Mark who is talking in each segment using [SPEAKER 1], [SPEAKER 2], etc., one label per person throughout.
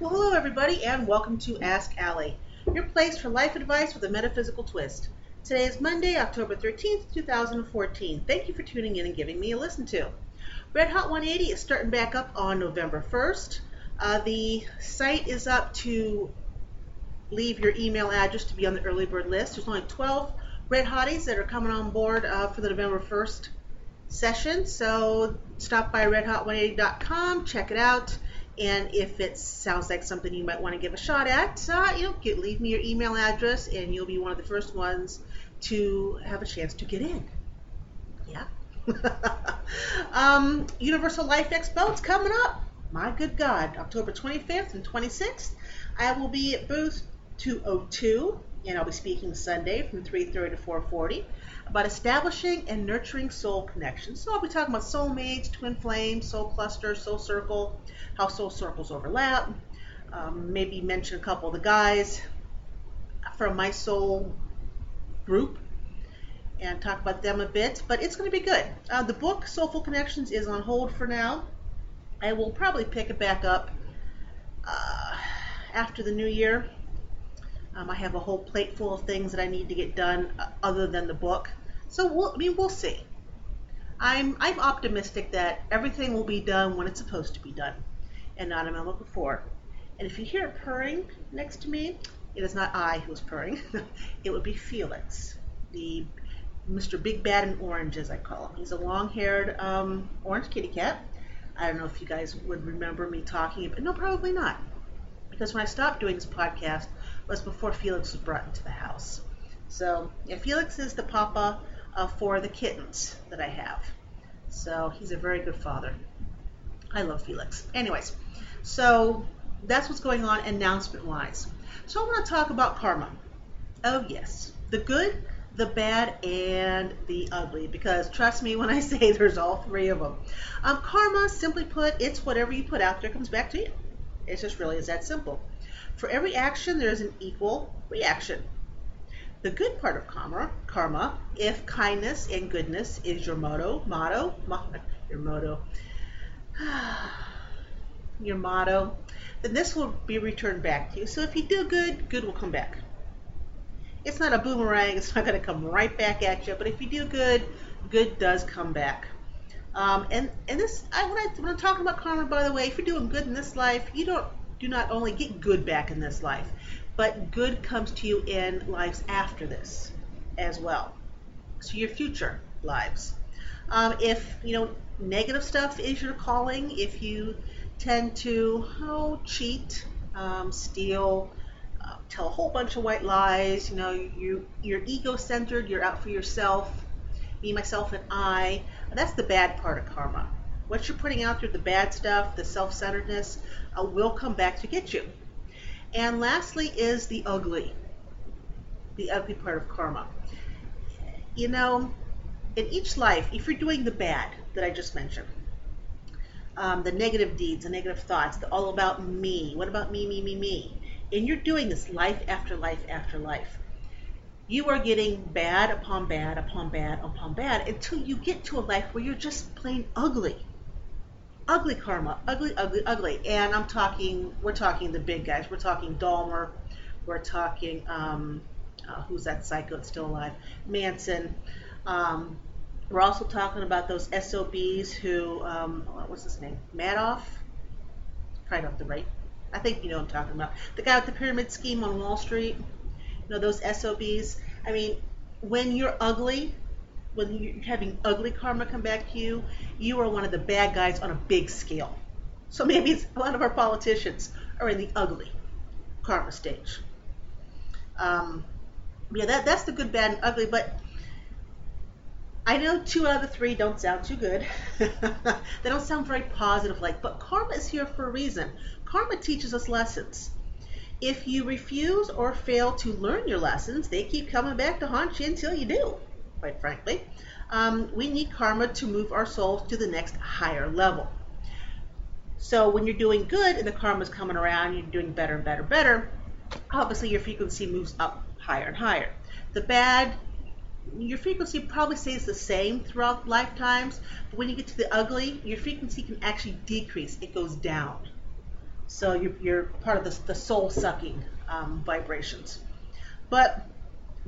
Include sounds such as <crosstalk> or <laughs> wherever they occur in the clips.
[SPEAKER 1] Well, hello, everybody, and welcome to Ask Allie, your place for life advice with a metaphysical twist. Today is Monday, October 13th, 2014. Thank you for tuning in and giving me a listen to. Red Hot 180 is starting back up on November 1st. Uh, the site is up to leave your email address to be on the early bird list. There's only 12 Red Hotties that are coming on board uh, for the November 1st session. So stop by redhot180.com, check it out, and if it sounds like something you might want to give a shot at, uh, you know, get, leave me your email address, and you'll be one of the first ones to have a chance to get in. Yeah. <laughs> um, Universal Life Expo, it's coming up. My good God, October 25th and 26th. I will be at booth 202, and I'll be speaking Sunday from 3:30 to 4:40 about establishing and nurturing soul connections. So I'll be talking about soulmates, twin flames, soul cluster, soul circle, how soul circles overlap. Um, maybe mention a couple of the guys from my soul group and talk about them a bit. But it's going to be good. Uh, the book Soulful Connections is on hold for now. I will probably pick it back up uh, after the new year. Um, I have a whole plate full of things that I need to get done uh, other than the book. So we'll, I mean, we'll see. I'm I'm optimistic that everything will be done when it's supposed to be done, and not a moment before. And if you hear purring next to me, it is not I who is purring. <laughs> it would be Felix, the Mr. Big Bad in Orange, as I call him. He's a long-haired um, orange kitty cat. I don't know if you guys would remember me talking, but no, probably not. Because when I stopped doing this podcast was before Felix was brought into the house. So, yeah, Felix is the papa uh, for the kittens that I have. So, he's a very good father. I love Felix. Anyways, so that's what's going on announcement wise. So, I want to talk about karma. Oh, yes. The good, the bad, and the ugly. Because trust me when I <laughs> say there's all three of them. Um, karma, simply put, it's whatever you put out there comes back to you. It's just really is that simple. For every action, there is an equal reaction. The good part of karma, karma, if kindness and goodness is your motto, motto, your motto, <sighs> your motto, then this will be returned back to you. So if you do good, good will come back. It's not a boomerang, it's not going to come right back at you, but if you do good, good does come back. Um, and and this, I, when, I, when I'm talking about karma, by the way, if you're doing good in this life, you don't do not only get good back in this life, but good comes to you in lives after this as well. So your future lives. Um, if you know negative stuff is your calling, if you tend to oh, cheat, um, steal, uh, tell a whole bunch of white lies, you know you you're ego-centered, you're out for yourself, me, myself, and I. That's the bad part of karma. What you're putting out there, the bad stuff, the self-centeredness, uh, will come back to get you. And lastly is the ugly, the ugly part of karma. You know, in each life, if you're doing the bad that I just mentioned, um, the negative deeds, the negative thoughts, the all about me, what about me, me, me, me, and you're doing this life after life after life, you are getting bad upon bad upon bad upon bad until you get to a life where you're just plain ugly ugly karma, ugly, ugly, ugly. And I'm talking, we're talking the big guys. We're talking Dahmer. We're talking, um, uh, who's that psycho that's still alive? Manson. Um, we're also talking about those SOBs who, um, what's his name? Madoff? Probably not the right. I think you know I'm talking about. The guy with the pyramid scheme on Wall Street. You know, those SOBs. I mean, when you're ugly, when you're having ugly karma come back to you, you are one of the bad guys on a big scale. So maybe it's a lot of our politicians are in the ugly karma stage. Um, yeah, that that's the good, bad, and ugly. But I know two out of the three don't sound too good. <laughs> they don't sound very positive like. But karma is here for a reason. Karma teaches us lessons. If you refuse or fail to learn your lessons, they keep coming back to haunt you until you do quite frankly. Um, we need karma to move our souls to the next higher level. So when you're doing good and the karma is coming around, you're doing better and better and better, obviously your frequency moves up higher and higher. The bad, your frequency probably stays the same throughout lifetimes, but when you get to the ugly, your frequency can actually decrease. It goes down. So you're, you're part of the, the soul sucking um, vibrations. But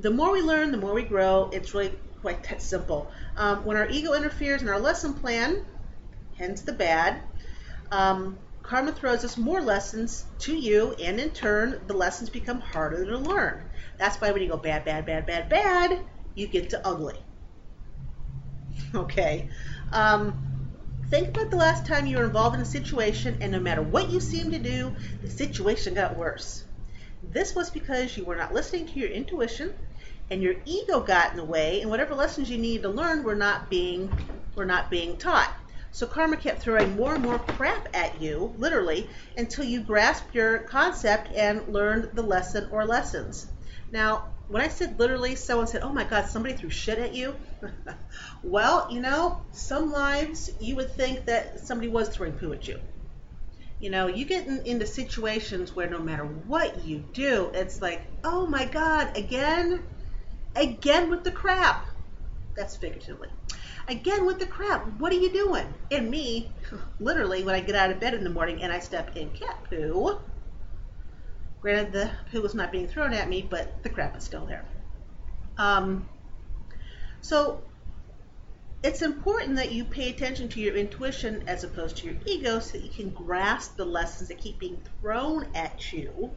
[SPEAKER 1] the more we learn, the more we grow. It's really quite that simple. Um, when our ego interferes in our lesson plan, hence the bad, um, karma throws us more lessons to you, and in turn, the lessons become harder to learn. That's why when you go bad, bad, bad, bad, bad, you get to ugly. Okay. Um, think about the last time you were involved in a situation, and no matter what you seemed to do, the situation got worse. This was because you were not listening to your intuition, and your ego got in the way, and whatever lessons you needed to learn were not being were not being taught. So karma kept throwing more and more crap at you, literally, until you grasped your concept and learned the lesson or lessons. Now, when I said literally, someone said, "Oh my God, somebody threw shit at you." <laughs> well, you know, some lives you would think that somebody was throwing poo at you. You know, you get in, into situations where no matter what you do, it's like, "Oh my God, again, again with the crap." That's figuratively. Again with the crap. What are you doing? And me, <laughs> literally, when I get out of bed in the morning and I step in cat poo Granted, the poo was not being thrown at me, but the crap is still there. Um, so it's important that you pay attention to your intuition as opposed to your ego so that you can grasp the lessons that keep being thrown at you.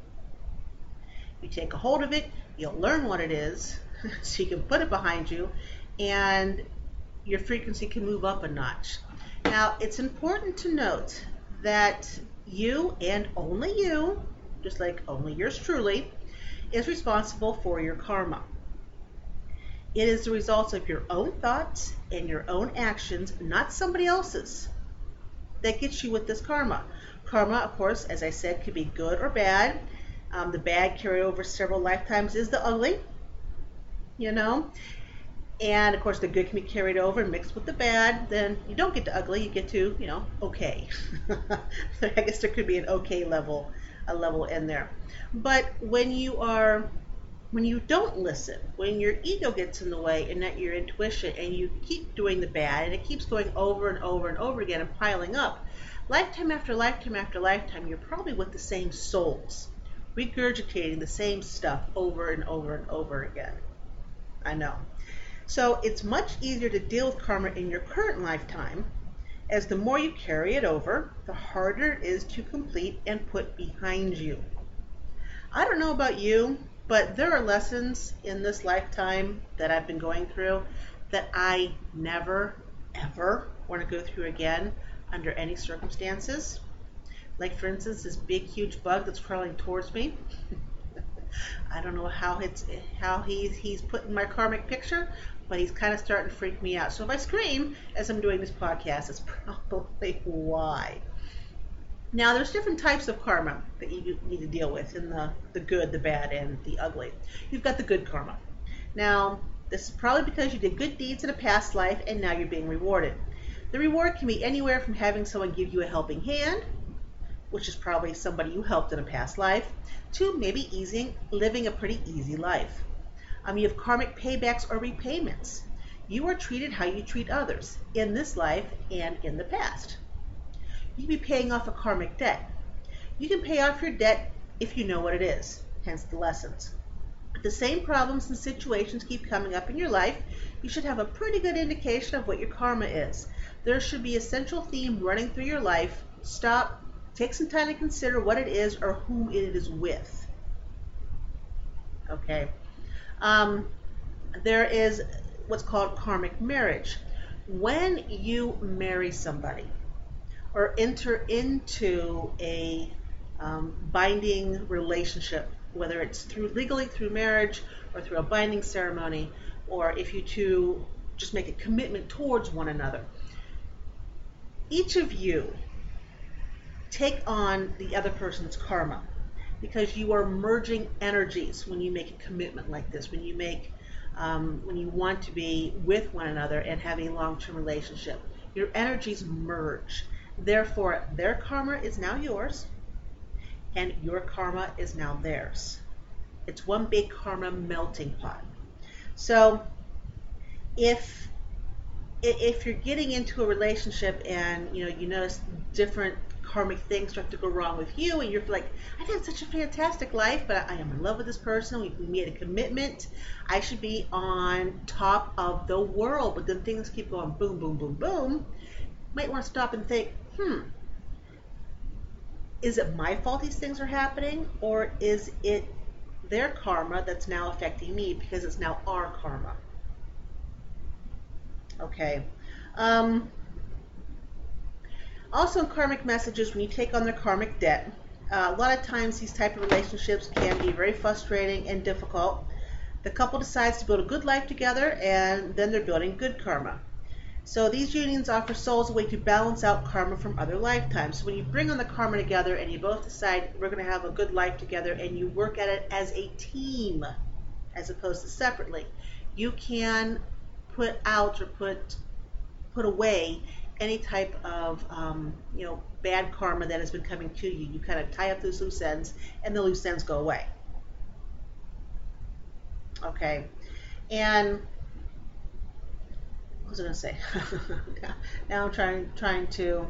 [SPEAKER 1] You take a hold of it, you'll learn what it is, so you can put it behind you, and your frequency can move up a notch. Now, it's important to note that you and only you just like only yours truly, is responsible for your karma. It is the result of your own thoughts and your own actions, not somebody else's, that gets you with this karma. Karma, of course, as I said, could be good or bad. Um, the bad carry over several lifetimes is the ugly, you know. And of course, the good can be carried over and mixed with the bad. Then you don't get to ugly, you get to, you know, okay. so <laughs> I guess there could be an okay level a level in there. But when you are when you don't listen, when your ego gets in the way and not your intuition, and you keep doing the bad, and it keeps going over and over and over again and piling up, lifetime after lifetime after lifetime, you're probably with the same souls, regurgitating the same stuff over and over and over again. I know. So it's much easier to deal with karma in your current lifetime as the more you carry it over, the harder it is to complete and put behind you. I don't know about you, but there are lessons in this lifetime that I've been going through that I never, ever want to go through again under any circumstances. Like, for instance, this big, huge bug that's crawling towards me. <laughs> I don't know how it's how he's he's my karmic picture, but he's kind of starting to freak me out. So if I scream as I'm doing this podcast, it's <laughs> probably why. Now, there's different types of karma that you need to deal with in the, the good, the bad, and the ugly. You've got the good karma. Now, this is probably because you did good deeds in a past life and now you're being rewarded. The reward can be anywhere from having someone give you a helping hand, which is probably somebody you helped in a past life, to maybe easing, living a pretty easy life. Um, you have karmic paybacks or repayments. You are treated how you treat others in this life and in the past. You can be paying off a karmic debt. You can pay off your debt if you know what it is, hence the lessons. If the same problems and situations keep coming up in your life, you should have a pretty good indication of what your karma is. There should be a central theme running through your life. Stop, take some time to consider what it is or who it is with. Okay. Um, there is what's called karmic marriage. When you marry somebody or enter into a um, binding relationship, whether it's through legally through marriage or through a binding ceremony, or if you two just make a commitment towards one another, each of you take on the other person's karma because you are merging energies when you make a commitment like this, when you make um, when you want to be with one another and have a long-term relationship. Your energies merge. Therefore, their karma is now yours, and your karma is now theirs. It's one big karma melting pot. So, if if you're getting into a relationship and you know you notice different karmic things start to go wrong with you, and you're like, I've had such a fantastic life, but I am in love with this person. We made a commitment. I should be on top of the world, but then things keep going boom, boom, boom, boom. Might want to stop and think, hmm, is it my fault these things are happening, or is it their karma that's now affecting me because it's now our karma? Okay. Um, also, in karmic messages, when you take on their karmic debt, uh, a lot of times these type of relationships can be very frustrating and difficult. The couple decides to build a good life together, and then they're building good karma. So these unions offer souls a way to balance out karma from other lifetimes. So when you bring on the karma together and you both decide we're going to have a good life together and you work at it as a team as opposed to separately, you can put out or put put away any type of um, you know bad karma that has been coming to you. You kind of tie up those loose ends, and the loose ends go away. Okay, and what was I going to say? <laughs> now I'm trying trying to.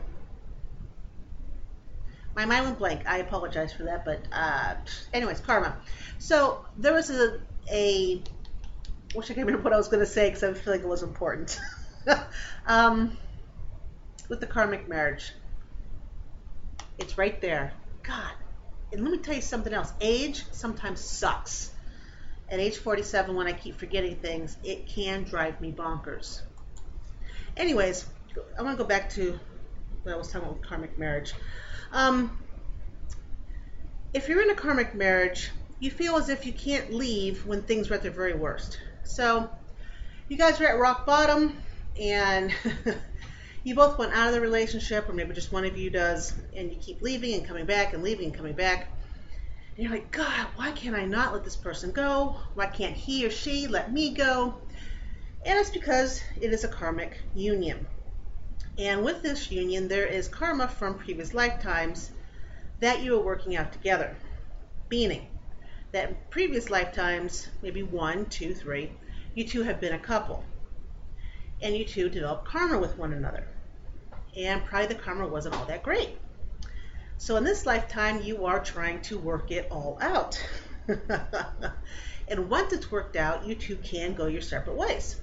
[SPEAKER 1] My mind went blank. I apologize for that, but uh, anyways, karma. So there was a a wish I could remember what I was going to say because I feel like it was important. <laughs> um, with the karmic marriage, it's right there. God, and let me tell you something else. Age sometimes sucks. At age 47, when I keep forgetting things, it can drive me bonkers. Anyways, I want to go back to what I was talking about with karmic marriage. Um, if you're in a karmic marriage, you feel as if you can't leave when things are at their very worst. So you guys are at rock bottom and <laughs> you both went out of the relationship, or maybe just one of you does, and you keep leaving and coming back and leaving and coming back. And you're like, God, why can't I not let this person go? Why can't he or she let me go? And it's because it is a karmic union. And with this union, there is karma from previous lifetimes that you are working out together. Meaning, that in previous lifetimes, maybe one, two, three, you two have been a couple. And you two developed karma with one another. And probably the karma wasn't all that great. So in this lifetime, you are trying to work it all out. <laughs> and once it's worked out, you two can go your separate ways.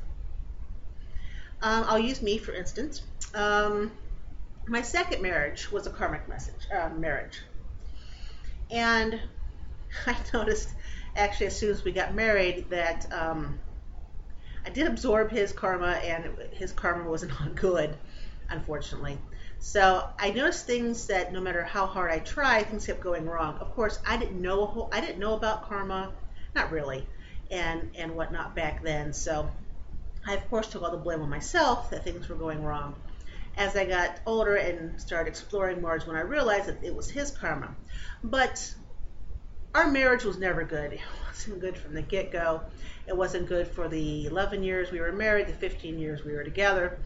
[SPEAKER 1] Um, I'll use me for instance. Um, my second marriage was a karmic message uh, marriage, and <laughs> I noticed actually as soon as we got married that um, I did absorb his karma, and his karma was not <laughs> good, unfortunately. So I noticed things that no matter how hard I tried, things kept going wrong. Of course, I didn't know a whole, I didn't know about karma, not really, and and whatnot back then. So I of course took all the blame on myself that things were going wrong. As I got older and started exploring more, is when I realized that it was his karma. But our marriage was never good. It wasn't good from the get go. It wasn't good for the 11 years we were married, the 15 years we were together.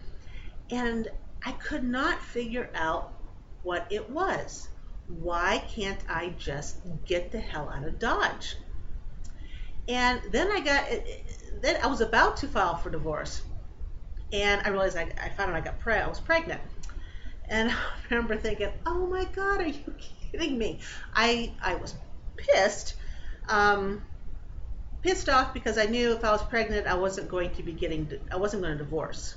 [SPEAKER 1] And I could not figure out what it was. Why can't I just get the hell out of Dodge? And then I got, then I was about to file for divorce. And I realized I, I found out I got pre- I was pregnant. And <laughs> I remember thinking, oh my God, are you kidding me? I, I was pissed. Um, pissed off because I knew if I was pregnant, I wasn't going to be getting, I wasn't going to divorce.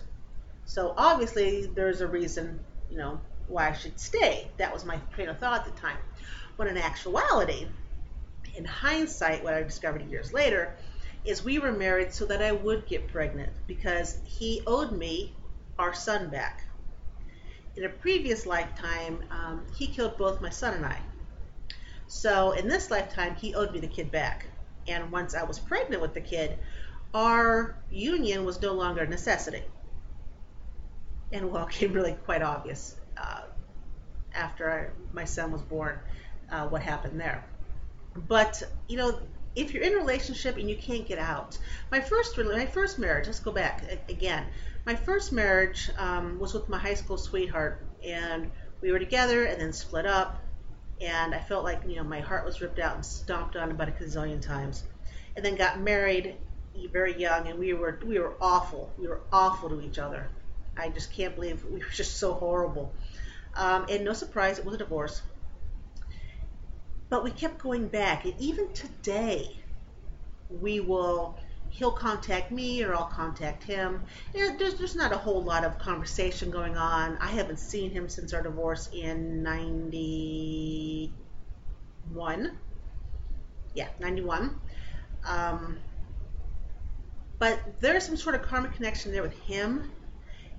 [SPEAKER 1] So obviously, there's a reason, you know, why I should stay. That was my train of thought at the time. When in actuality, in hindsight, what I discovered years later is we were married so that I would get pregnant because he owed me our son back. In a previous lifetime, um, he killed both my son and I. So in this lifetime, he owed me the kid back. And once I was pregnant with the kid, our union was no longer a necessity. And <laughs> well, became really quite obvious uh, after I, my son was born uh, what happened there. But you know, if you're in a relationship and you can't get out, my first my first marriage. Let's go back again. My first marriage um, was with my high school sweetheart, and we were together and then split up and I felt like you know my heart was ripped out and stomped on about a gazillion times, and then got married very young, and we were we were awful. We were awful to each other. I just can't believe we were just so horrible. Um, and no surprise, it was a divorce. But we kept going back, and even today, we will he'll contact me or I'll contact him. And there's there's not a whole lot of conversation going on. I haven't seen him since our divorce in '91. Yeah, '91. Um, but there's some sort of karmic connection there with him,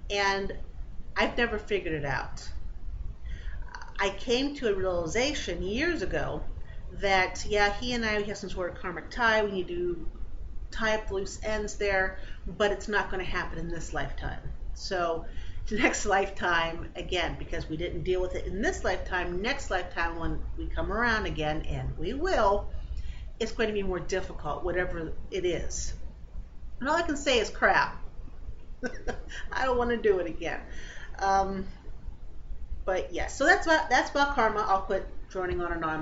[SPEAKER 1] and I've never figured it out. I came to a realization years ago that yeah, he and I we have some sort of karmic tie. We need to tie up loose ends there, but it's not going to happen in this lifetime. So <laughs> next lifetime again because we didn't deal with it in this lifetime next lifetime when we come around again and we will it's going to be more difficult whatever it is and all i can say is crap <laughs> i don't want to do it again. Um, but yes so that's about that's about karma i'll quit droning on and on.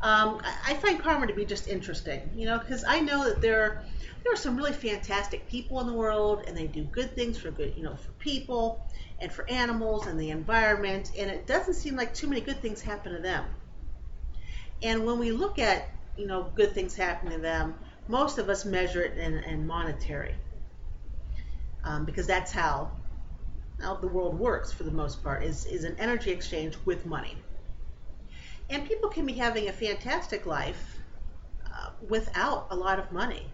[SPEAKER 1] Um, I, I find karma to be just interesting you know because i know that there there are some really fantastic people in the world and they do good things for good you know for people and for animals and the environment and it doesn't seem like too many good things happen to them. And when we look at you know good things happening to them most of us measure it in, in monetary um, because that's how how the world works for the most part is, is an energy exchange with money and people can be having a fantastic life uh, without a lot of money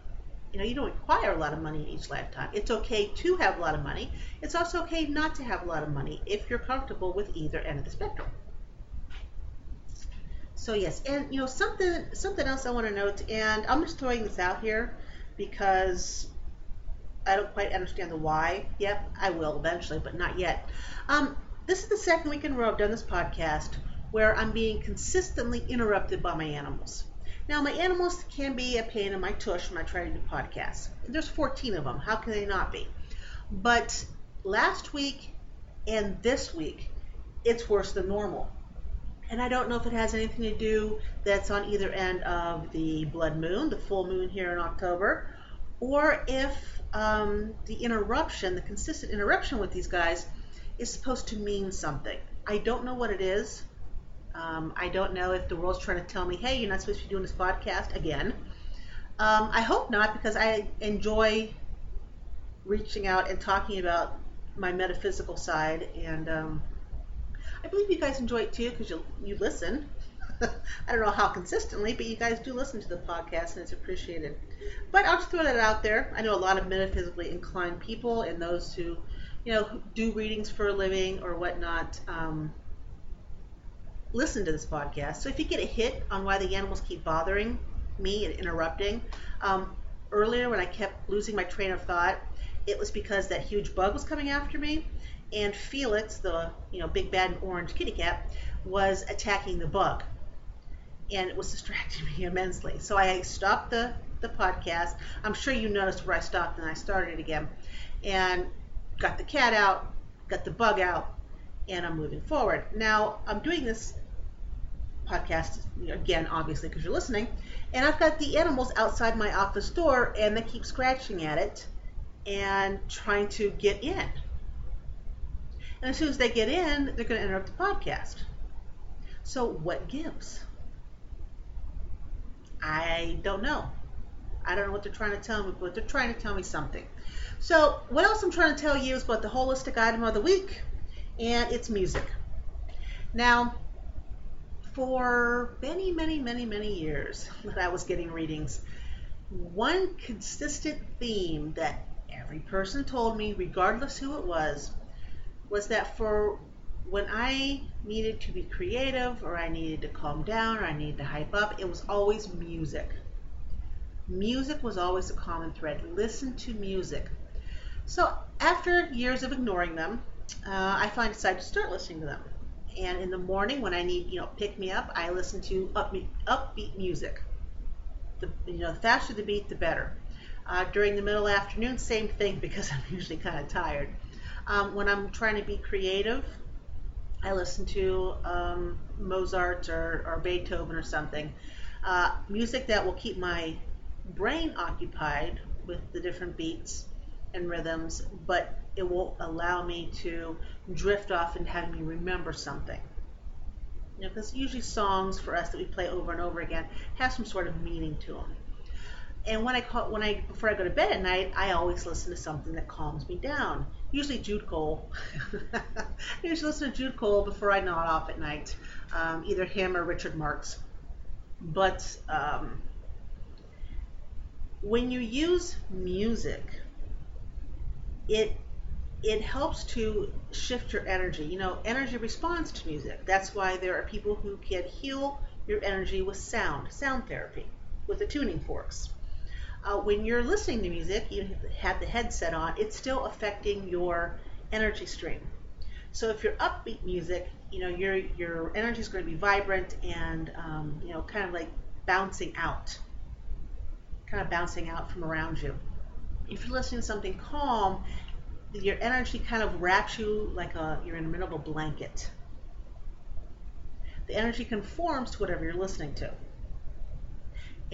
[SPEAKER 1] you know, you don't require a lot of money in each lifetime. It's okay to have a lot of money. It's also okay not to have a lot of money if you're comfortable with either end of the spectrum. So yes, and you know something something else I want to note, and I'm just throwing this out here because I don't quite understand the why. Yep, I will eventually, but not yet. Um, this is the second week in a row I've done this podcast where I'm being consistently interrupted by my animals. Now, my animals can be a pain in my tush when I try to do podcasts. There's 14 of them. How can they not be? But last week and this week, it's worse than normal. And I don't know if it has anything to do that's on either end of the blood moon, the full moon here in October, or if um, the interruption, the consistent interruption with these guys, is supposed to mean something. I don't know what it is. Um, I don't know if the world's trying to tell me, hey, you're not supposed to be doing this podcast again. Um, I hope not because I enjoy reaching out and talking about my metaphysical side, and um, I believe you guys enjoy it too because you you listen. <laughs> I don't know how consistently, but you guys do listen to the podcast, and it's appreciated. But I'll just throw that out there. I know a lot of metaphysically inclined people and those who, you know, do readings for a living or whatnot. Um, listen to this podcast. So if you get a hit on why the animals keep bothering me and interrupting, um, earlier when I kept losing my train of thought, it was because that huge bug was coming after me, and Felix, the you know big bad orange kitty cat, was attacking the bug, and it was distracting <laughs> me immensely. So I stopped the the podcast. I'm sure you noticed where I stopped and I started again, and got the cat out, got the bug out, and I'm moving forward. Now I'm doing this podcast again, obviously, because you're listening. And I've got the animals outside my office door, and they keep scratching at it and trying to get in. And as soon as they get in, they're going to interrupt the podcast. So, what gives? I don't know. I don't know what they're trying to tell me, but they're trying to tell me something. So, what else I'm trying to tell you is about the holistic item of the week, and it's music. Now, for many, many, many, many years that I was getting readings, one consistent theme that every person told me, regardless who it was, was that for when I needed to be creative or I needed to calm down or I needed to hype up, it was always music. Music was always a common thread. Listen to music. So after years of ignoring them, uh, I finally decided to start listening to them and in the morning when I need you know pick me up, I listen to upbeat, music. The you know the faster the beat, the better. Uh, during the middle afternoon, same thing <laughs> because I'm usually kind of tired. Um, when I'm trying to be creative, I listen to um, Mozart or, or, Beethoven or something. Uh, music that will keep my brain occupied with the different beats and rhythms, but it will allow me to drift off and have me remember something. You know, because usually songs for us that we play over and over again have some sort of meaning to them. And when I call, when I before I go to bed at night, I always listen to something that calms me down. Usually Jude Cole. <laughs> I usually listen to Jude Cole before I nod off at night, um, either him or Richard Marx. But um, when you use music, it it helps to shift your energy. You know, energy responds to music. That's why there are people who can heal your energy with sound, sound therapy, with the tuning forks. Uh, when you're listening to music, you have the headset on, it's still affecting your energy stream. So if you're upbeat music, you know your your energy is going to be vibrant and um, you know kind of like bouncing out, kind of bouncing out from around you. If you're listening to something calm, your energy kind of wraps you like a you're in the middle of a blanket. The energy conforms to whatever you're listening to.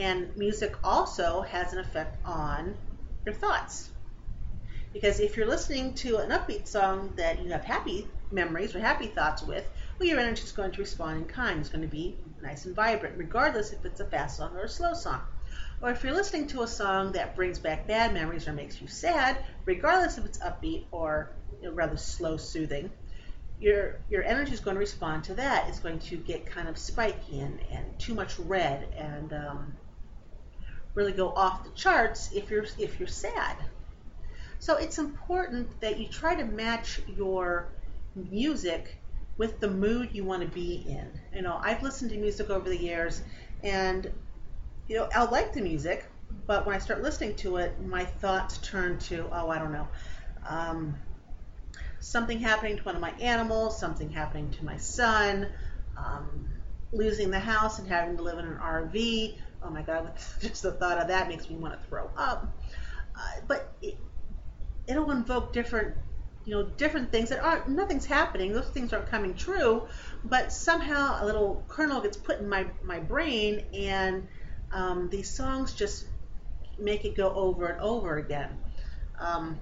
[SPEAKER 1] And music also has an effect on your thoughts. Because if you're listening to an upbeat song that you have happy memories or happy thoughts with, well, your energy is going to respond in kind. It's going to be nice and vibrant, regardless if it's a fast song or a slow song. Or if you're listening to a song that brings back bad memories or makes you sad, regardless if it's upbeat or you know, rather slow soothing, your your energy is going to respond to that. It's going to get kind of spiky and, and too much red and um, really go off the charts if you're if you're sad. So it's important that you try to match your music with the mood you want to be in. You know, I've listened to music over the years and you know, I'll like the music, but when I start listening to it, my thoughts turn to, oh, I don't know, um, something happening to one of my animals, something happening to my son, um, losing the house and having to live in an RV. Oh my God, <laughs> just the thought of that makes me want to throw up. Uh, but it, it'll invoke different you know different things that aren't nothing's happening those things aren't coming true but somehow a little kernel gets put in my my brain and um, these songs just make it go over and over again. Um,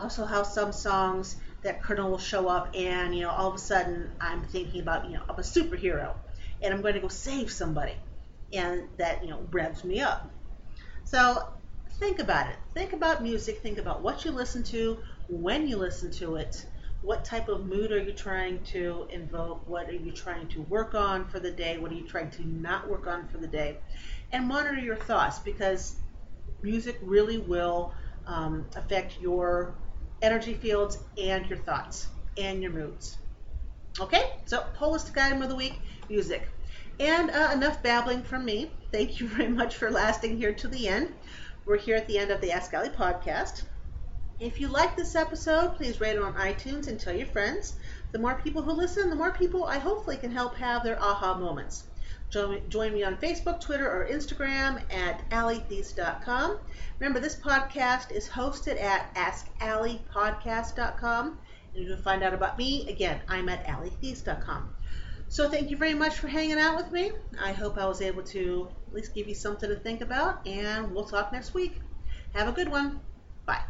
[SPEAKER 1] also, how some songs that kernel will show up, and you know, all of a sudden I'm thinking about you know I'm a superhero, and I'm going to go save somebody, and that you know revs me up. So think about it. Think about music. Think about what you listen to, when you listen to it. What type of mood are you trying to invoke? What are you trying to work on for the day? What are you trying to not work on for the day? and monitor your thoughts because music really will um, affect your energy fields and your thoughts and your moods. Okay, so holistic item of the week music. And uh, enough babbling from me. Thank you very much for lasting here to the end. We're here at the end of the Ask Allie podcast. If you like this episode, please rate it on iTunes and tell your friends. The more people who listen, the more people I hopefully can help have their aha moments. Join me on Facebook, Twitter, or Instagram at alliethies.com. Remember, this podcast is hosted at askalliepodcast.com. And you can find out about me, again, I'm at alliethies.com. So thank you very much for hanging out with me. I hope I was able to at least give you something to think about, and we'll talk next week. Have a good one. Bye.